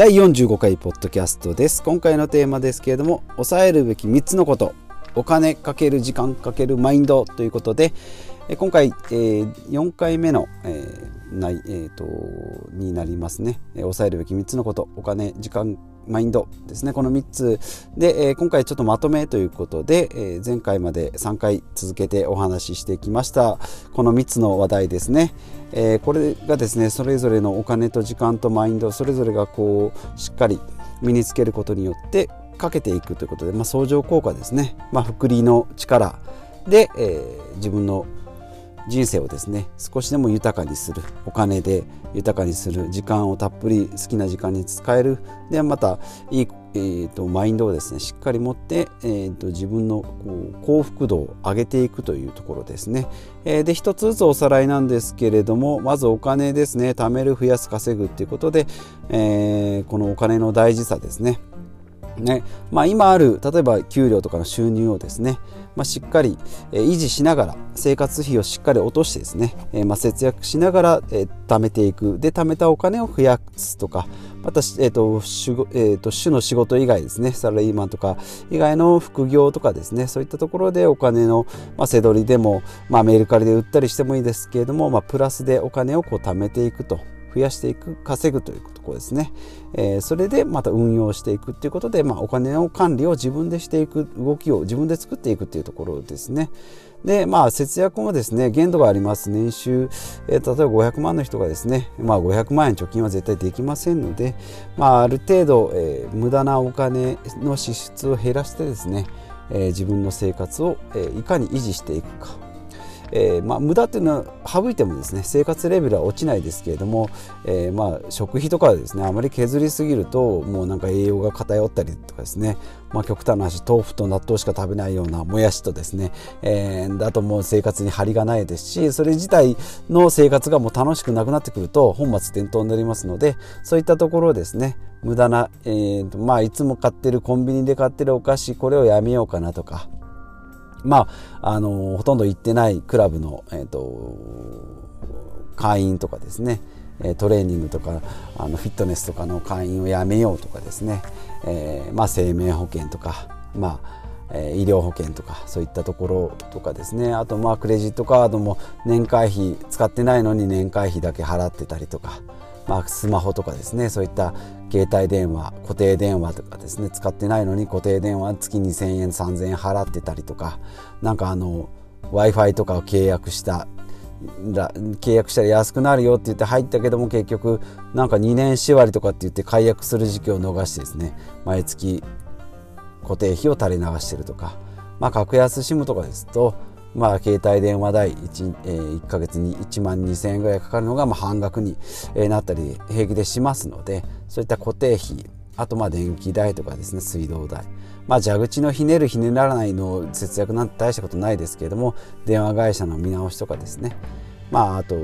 第45回ポッドキャストです。今回のテーマですけれども抑えるべき3つのこと。お金かける時間かけるマインドということで今回、えー、4回目の、えーないえーと、になりますね、え、抑えるべき3つのこと。お金時間マインドですね。この3つ。で、えー、今回ちょっとまとめということで、えー、前回まで3回続けてお話ししてきました。この3つの話題ですね、えー、これがですねそれぞれのお金と時間とマインドそれぞれがこうしっかり身につけることによってかけていくということで、まあ、相乗効果ですね、まあ、福利の力で、え、自分の人生をですね少しでも豊かにするお金で豊かにする時間をたっぷり好きな時間に使えるでまたいい、えーと、マインドをですねしっかり持って、えーと、自分のこう幸福度を上げていくというところですね、えー、で一つずつおさらいなんですけれどもまずお金ですね貯める増やす稼ぐっていうことで、えー、このお金の大事さですね。ね。まあ、今ある例えば給料とかの収入をですね、まあ、しっかり、え、維持しながら生活費をしっかり落としてですね、え、まあ、節約しながら、え、貯めていく。で貯めたお金を増やすとかまた、えーと主えーと、主の仕事以外ですねサラリーマンとか以外の副業とかですねそういったところでお金の、まあ、せどりでも、まあ、メルカリで売ったりしてもいいですけれども、まあ、プラスでお金をこう貯めていくと。増やしていく稼ぐというところですね、えー、それでまた運用していくっていうことで、まあ、お金の管理を自分でしていく動きを自分で作っていくっていうところですね。でまあ節約もですね限度があります。年収、えー、例えば500万の人がですね、まあ、500万円貯金は絶対できませんので、まあ、ある程度、えー、無駄なお金の支出を減らしてですね、えー、自分の生活を、えー、いかに維持していくか。えーまあ、無駄っていうのは省いてもですね生活レベルは落ちないですけれども、えーまあ、食費とかですねあまり削りすぎるともうなんか栄養が偏ったりとかですね、まあ、極端な話豆腐と納豆しか食べないようなもやしとですね、えー、だともう生活に張りがないですしそれ自体の生活がもう楽しくなくなってくると本末転倒になりますのでそういったところですね無駄な、えーまあ、いつも買ってるコンビニで買ってるお菓子これをやめようかなとかまあ、あのほとんど行ってないクラブの、えーと、会員とかですね。トレーニングとかあのフィットネスとかの会員をやめようとかですね、えー、まあ、生命保険とか、まあえ医療保険とかそういったところとかですね。あとまあクレジットカードも年会費使ってないのに年会費だけ払ってたりとか、まあ、スマホとかですねそういった携帯電話固定電話とかですね使ってないのに固定電話月2000円3000円払ってたりとかなんかあの w i f i とかを契約した契約したら安くなるよって言って入ったけども結局なんか2年縛りとかって言って解約する時期を逃してですね毎月固定費を垂れ流してるとか、まあ、格安 SIM とかですとまあ、携帯電話代 1,、えー、1ヶ月に1万2000円ぐらいかかるのがまあ半額になったり平気でしますのでそういった固定費あとまあ電気代とかですね水道代。まあ蛇口のひねるひねらないの節約なんて大したことないですけれども電話会社の見直しとかですね。まああと、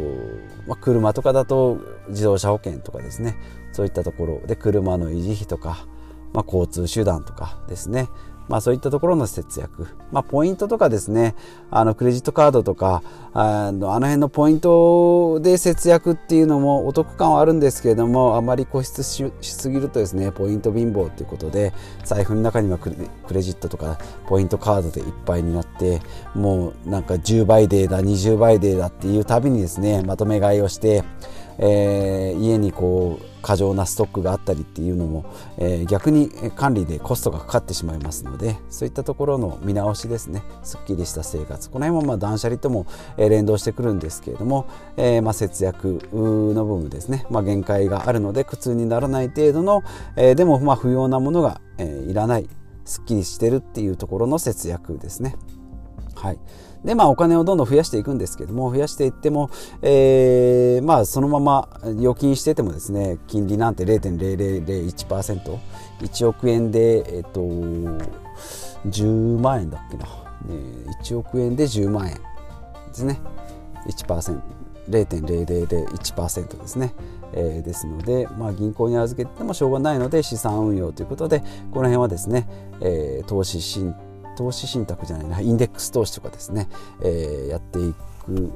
まあ、車とかだと自動車保険とかですね。そういったところで車の維持費とか、まあ、交通手段とかですね。まあ、そういったところの節約、まあ、ポイントとかですね。あのクレジットカードとかあのあの辺のポイントで節約っていうのもお得感はあるんですけれどもあまり固執しすぎるとですねポイント貧乏っていうことで財布の中にはクレジットとかポイントカードでいっぱいになってもうなんか10倍デーだ20倍デーだっていうたびにですねまとめ買いをして、えー、家にこう過剰なストックがあったりっていうのも、えー、逆に管理でコストがかかってしまいますのでそういったところの見直しですね。すっきりした生活。この辺もまあ断捨離とも連動してくるんですけれども、えー、まあ節約の部分ですね、まあ、限界があるので苦痛にならない程度の、えー、でもまあ不要なものが、えー、いらない。すっきりしてるっていうところの節約ですね。はい。でまあお金をどんどん増やしていくんですけども増やしていっても、えー、まあそのまま預金しててもですね金利なんて 0.0001%1 億円でえっ、と10万円だっけな、ね、1億円で10万円ですね。1%. 0.0001%ですね、えー、ですので、まあ、銀行に預けてもしょうがないので資産運用ということでこの辺はですね、えー、投資信投資信託じゃないなインデックス投資とかですね、えー、やっていく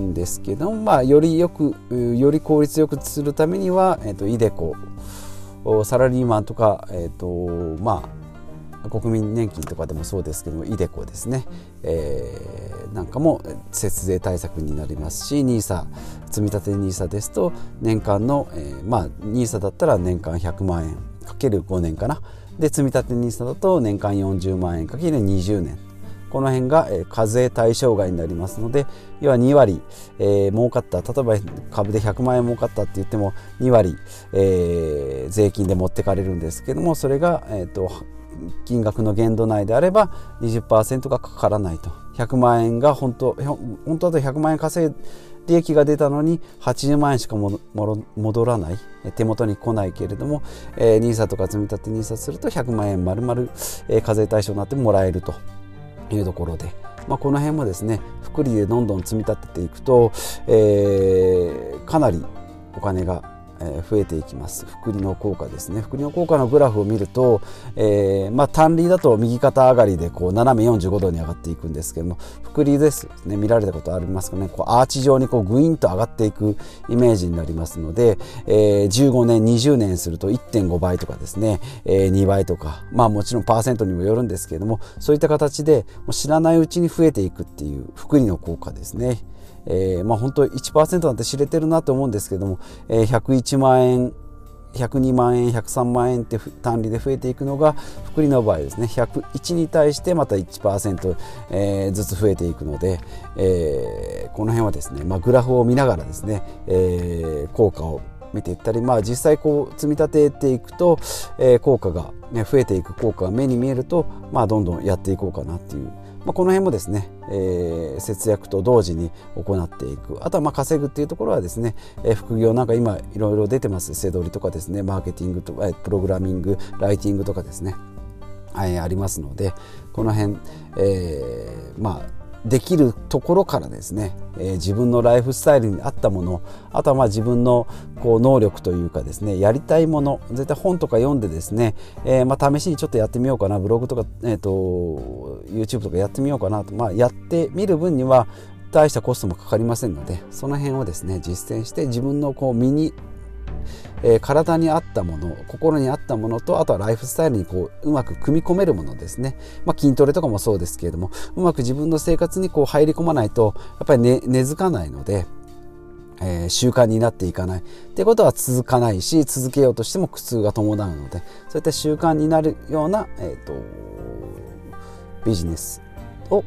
んですけども、まあ、よりよくより効率よくするためには、えーと、イデコサラリーマンとか、えーとまあ、国民年金とかでもそうですけども iDeCo ですね、えー、なんかも節税対策になりますし NISA 積立 NISA ですと年間の、えー、まあ NISA だったら年間100万円かける5年かなで積立 NISA だと年間40万円かける20年。この辺が、課税対象外になりますので要は2割、えー、儲かった。例えば株で100万円儲かったって言っても2割、えー、税金で持ってかれるんですけどもそれが、えーと、金額の限度内であれば20%がかからないと。100万円が本当本当だと100万円稼い利益が出たのに80万円しか戻らない。手元に来ないけれども、えー、NISA とか積み立て NISA すると100万円丸々、えー、課税対象になってもらえると。いうところで、まあ、この辺もですね福利でどんどん積み立てていくと、えー、かなりお金が増えていきます。福利の効果ですね。福利の効果のグラフを見ると、えー、まあ、単利だと右肩上がりでこう斜め45度に上がっていくんですけども福利ですね。見られたことありますかね。こうアーチ状にこうグインと上がっていくイメージになりますので、えー、15年20年すると1.5倍とかですね、えー、2倍とか。まあもちろんパーセントにもよるんですけれどもそういった形で知らないうちに増えていくっていう福利の効果ですね。えー、まあ本当1%なんて知れてるなと思うんですけども、えー、101万円102万円103万円って単利で増えていくのが福利の場合ですね。101に対してまた1%、えー、ずつ増えていくので、えー、この辺はですね、まあ、グラフを見ながらですね、えー、効果を見ていったり、まあ、実際こう積み立てていくと、えー、効果が、ね、増えていく効果が目に見えると、まあ、どんどんやっていこうかなっていうまあ、この辺もですね、えー、節約と同時に行っていく。あとはまあ稼ぐっていうところはですね、えー、副業なんか今いろいろ出てます。背取りとかですねマーケティングとかプログラミングライティングとかですね、はい、ありますのでこの辺、えー、まあできるところからですね、えー、自分のライフスタイルに合ったものあとはまあ自分のこう能力というかですねやりたいもの絶対本とか読んでですね、えー、まあ試しにちょっとやってみようかなブログとか、えーと、YouTube とかやってみようかなと、まあ、やってみる分には大したコストもかかりませんのでその辺をですね実践して自分のこう身にえー、体に合ったもの心に合ったものとあとはライフスタイルにこううまく組み込めるものですね、まあ、筋トレとかもそうですけれどもうまく自分の生活にこう入り込まないとやっぱり根、根付かないので。えー、習慣になっていかないってことは続かないし続けようとしても苦痛が伴うのでそういった習慣になるような、えーとビジネスを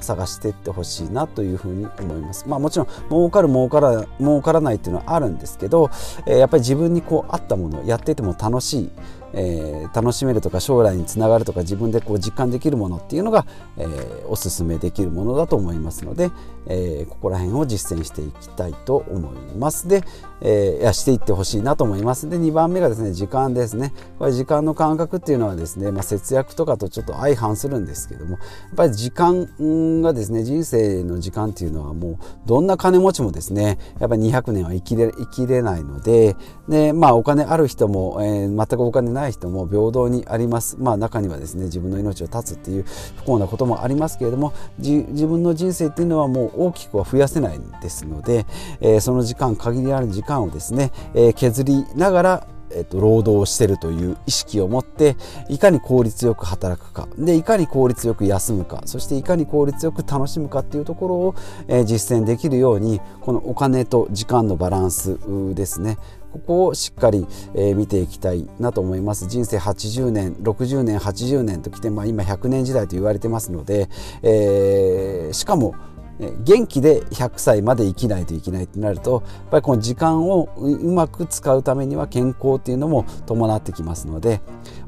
探していってほしいなというふうに思います。まあもちろん儲かる儲から儲からないっていうのはあるんですけど、えー、やっぱり自分にこう合ったものをやってても楽しいえー、楽しめるとか将来につながるとか自分でこう実感できるものっていうのが、えー、おすすめできるものだと思いますので、えー、ここら辺を実践していきたいと思います。で、えー、やしていってほしいなと思います。で2番目がですね時間ですね。これ時間の感覚っていうのはですね、まあ、節約とかとちょっと相反するんですけどもやっぱり時間がですね人生の時間っていうのはもうどんな金持ちもですねやっぱり200年は生きれ生きれないのでで、まあ、お金ある人も、えー、全くお金ないない人も平等にあります。まあ中にはですね、自分の命を絶つっていう不幸なこともありますけれども、自分の人生っていうのはもう大きくは増やせないんですので、えー、その時間、限りある時間をですね、えー、削りながらえっと、労働をしてるという意識を持っていかに効率よく働くか。でいかに効率よく休むか。そしていかに効率よく楽しむかっていうところを、えー、実践できるようにこのお金と時間のバランスですね。ここをしっかり、えー、見ていきたいなと思います。人生80年60年80年ときて、まあ、今100年時代と言われてますので、えー、しかも元気で100歳まで生きないといけないってなるとやっぱりこの時間をうまく使うためには健康っていうのも伴ってきますので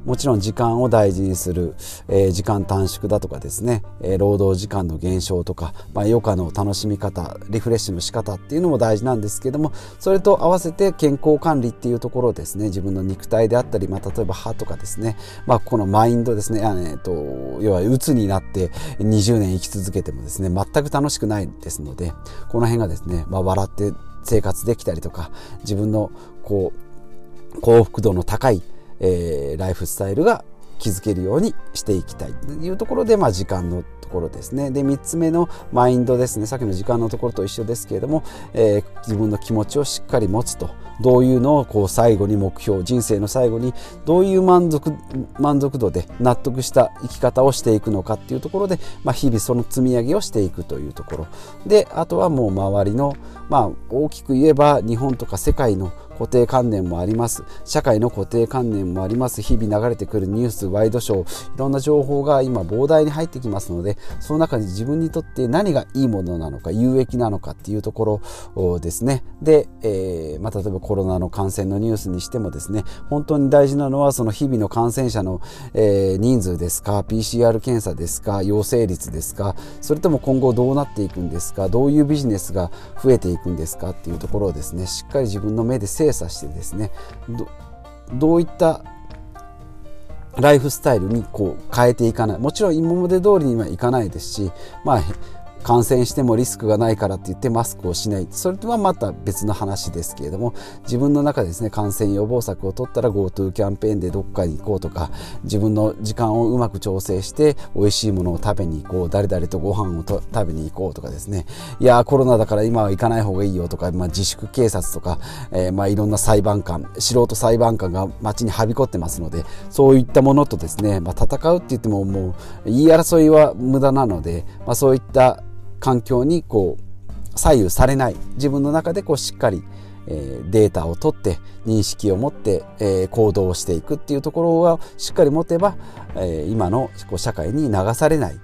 もちろん時間を大事にする、えー、時間短縮だとかですね、えー、労働時間の減少とか、まあ、余暇の楽しみ方リフレッシュの仕方っていうのも大事なんですけどもそれと合わせて健康管理っていうところですね自分の肉体であったり、まあ、例えば歯とかですね、まあ、このマインドですね、えーと、要は鬱になって20年生き続けてもですね全く楽しくないですのでこの辺がですね、まあ、笑って生活できたりとか自分のこう幸福度の高いえー、ライフスタイルが築けるようにしていきたいというところで、まあ、時間のところですね。で3つ目のマインドですね。さっきの時間のところと一緒ですけれども、えー、自分の気持ちをしっかり持つと。どういうのをこう最後に目標人生の最後にどういう満足満足度で納得した生き方をしていくのかっていうところで、まあ、日々その積み上げをしていくというところ。であとはもう周りの、まあ、大きく言えば日本とか世界の固定観念もあります。社会の固定観念もあります。日々流れてくるニュースワイドショーいろんな情報が今膨大に入ってきますのでその中で自分にとって何がいいものなのか有益なのかっていうところですね。で、えーまあ、例えばコロナの感染のニュースにしてもですね本当に大事なのはその日々の感染者の、えー、人数ですか PCR 検査ですか陽性率ですかそれとも今後どうなっていくんですかどういうビジネスが増えていくんですかっていうところをですねしっかり自分の目で整精査してですねどういったライフスタイルにこう変えていかない。もちろん今まで通りにはいかないですしまあ感染してもリスクがないからって言ってマスクをしない。それとはまた別の話ですけれども自分の中でですね感染予防策を取ったら GoTo キャンペーンでどっかに行こうとか自分の時間をうまく調整して美味しいものを食べに行こう誰々とご飯をと食べに行こうとかですね。いやコロナだから今は行かない方がいいよとか、まあ、自粛警察とか、えー、まあいろんな裁判官素人裁判官が街にはびこってますのでそういったものとですね、まあ、戦うって言ってももう言い争いは無駄なので、まあ、そういった環境にこう左右されない自分の中でこうしっかり、データを取って認識を持って、行動をしていくっていうところをしっかり持てば、今の社会に流されない、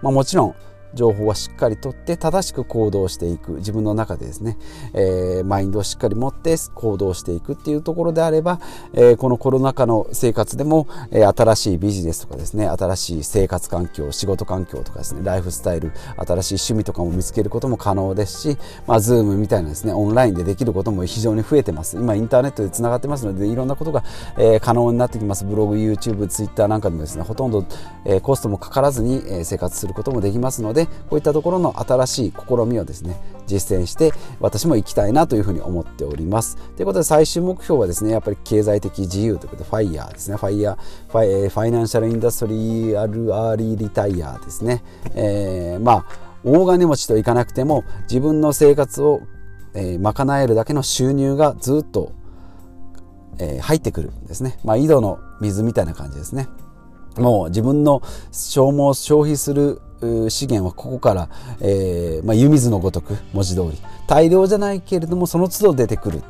まあ、もちろん情報はしっかりとって正しく行動していく。自分の中でですね、えー、マインドをしっかり持って行動していくっていうところであれば、えー、このコロナ禍の生活でも、えー、新しいビジネスとかですね新しい生活環境仕事環境とかですねライフスタイル新しい趣味とかも見つけることも可能ですし、まあ、 Zoom みたいなですねオンラインでできることも非常に増えてます。今インターネットでつながってますのでいろんなことが、えー、可能になってきます。ブログ YouTube ツイッターなんかでもですねほとんど、えー、コストもかからずに、えー、生活することもできますのでこういったところの新しい試みをですね実践して私も行きたいなというふうに思っております。ということで最終目標はですねやっぱり経済的自由ということで FIRE ですね。FIRE ファイ Financial Industrial Early Retire ですね、えー、まあ大金持ちといかなくても自分の生活を、えー、賄えるだけの収入がずっと、えー、入ってくるんですね。まあ井戸の水みたいな感じですね。もう自分の消耗消費する資源はここから、えーまあ、湯水のごとく文字通り大量じゃないけれどもその都度出てくる。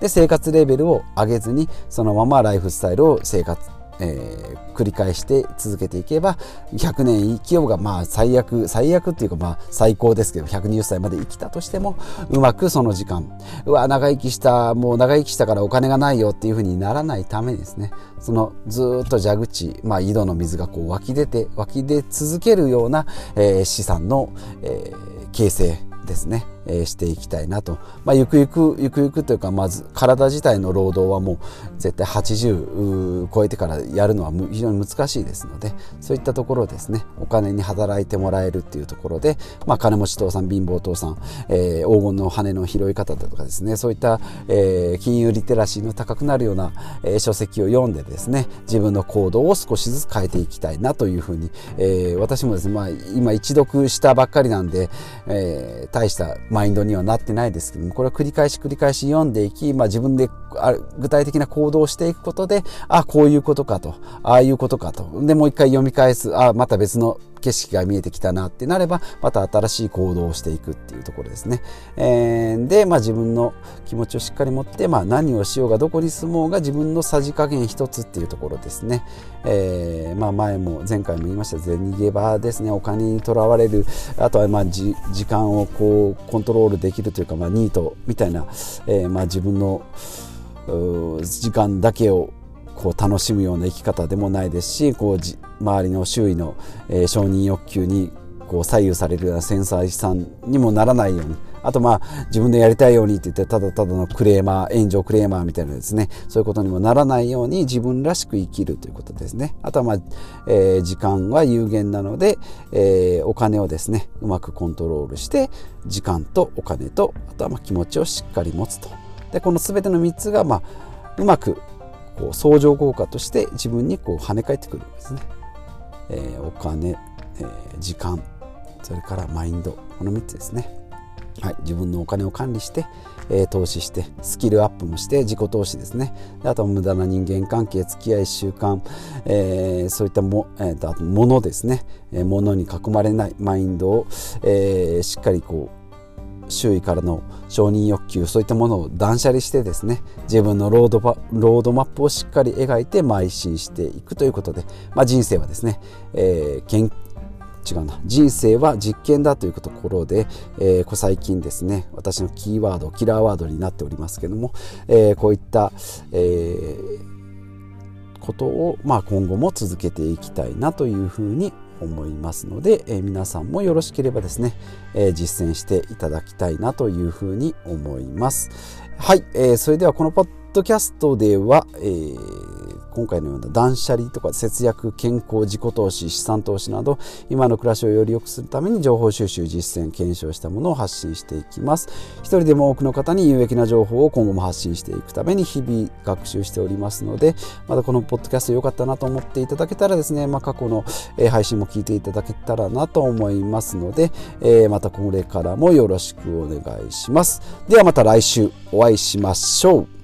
で生活レベルを上げずにそのままライフスタイルを生活えー、繰り返して続けていけば100年生きようがまあ最悪最悪っていうかまあ最高ですけど120歳まで生きたとしてもうまくその時間うわ長生きしたもう長生きしたからお金がないよっていうふうにならないためにですね。そのずっと蛇口、まあ、井戸の水がこう湧き出て湧き出続けるような、えー、資産の、えー、形成ですね。えー、していきたいなと、まあ、ゆくゆくゆくゆくというかまず体自体の労働はもう絶対80超えてからやるのは非常に難しいですのでそういったところですね。お金に働いてもらえるっていうところで、まあ、金持ち父さん貧乏父さん、えー、黄金の羽の拾い方だとかですねそういった、えー、金融リテラシーの高くなるような、えー、書籍を読んでですね自分の行動を少しずつ変えていきたいなというふうに、えー、私もですね、まあ、今一読したばっかりなんで、えー、大したマインドにはなってないですけどもこれは繰り返し繰り返し読んでいき、まあ、自分で具体的な行動をしていくことであこういうことかとああいうことかとでもう一回読み返すあまた別の景色が見えてきたなってなればまた新しい行動をしていくっていうところですね。えー、で、まあ、自分の気持ちをしっかり持って、まあ、何をしようがどこに住もうが自分のさじ加減一つっていうところですね。えー、まあ、前も前回も言いました銭ゲバですねお金にとらわれるあとはまあ時間をこうコントロールできるというか、まあ、ニートみたいな、えー、まあ自分の時間だけをこう楽しむような生き方でもないですしこう周りの周囲の、えー、承認欲求にこう左右されるような繊細さんにもならないように。あとまあ自分でやりたいようにって言ってただただのクレーマー炎上クレーマーみたいなですね。そういうことにもならないように自分らしく生きるということですね。あとはまあ、えー、時間は有限なので、えー、お金をですねうまくコントロールして時間とお金とあとはまあ気持ちをしっかり持つと。でこの全ての3つがまあうまくこう相乗効果として自分にこう跳ね返ってくるんですね。えー、お金えー、時間それからマインドこの3つですね。はい、自分のお金を管理して、えー、投資してスキルアップもして自己投資ですねであとは無駄な人間関係付き合い習慣、えー、そういったも,、えーと、あと物ですね、えー、物に囲まれないマインドを、えー、しっかりこう周囲からの承認欲求そういったものを断捨離してですね自分のロードロードマップをしっかり描いて邁進していくということで、まあ、人生はですね、えー、研違うな人生は実験だというところで、えー、最近ですね私のキーワードキラーワードになっておりますけども、えー、こういった、えー、ことを、まあ、今後も続けていきたいなというふうに思いますので、えー、皆さんもよろしければですね、えー、実践していただきたいなというふうに思います。はい、えー、それではこのポッドキャストでは、えー今回のような断捨離とか節約健康自己投資資産投資など今の暮らしをより良くするために情報収集実践検証したものを発信していきます。一人でも多くの方に有益な情報を今後も発信していくために日々学習しておりますのでまだこのポッドキャスト良かったなと思っていただけたらですね、まあ、過去の配信も聞いていただけたらなと思いますので、えまたこれからもよろしくお願いします。ではまた来週お会いしましょう。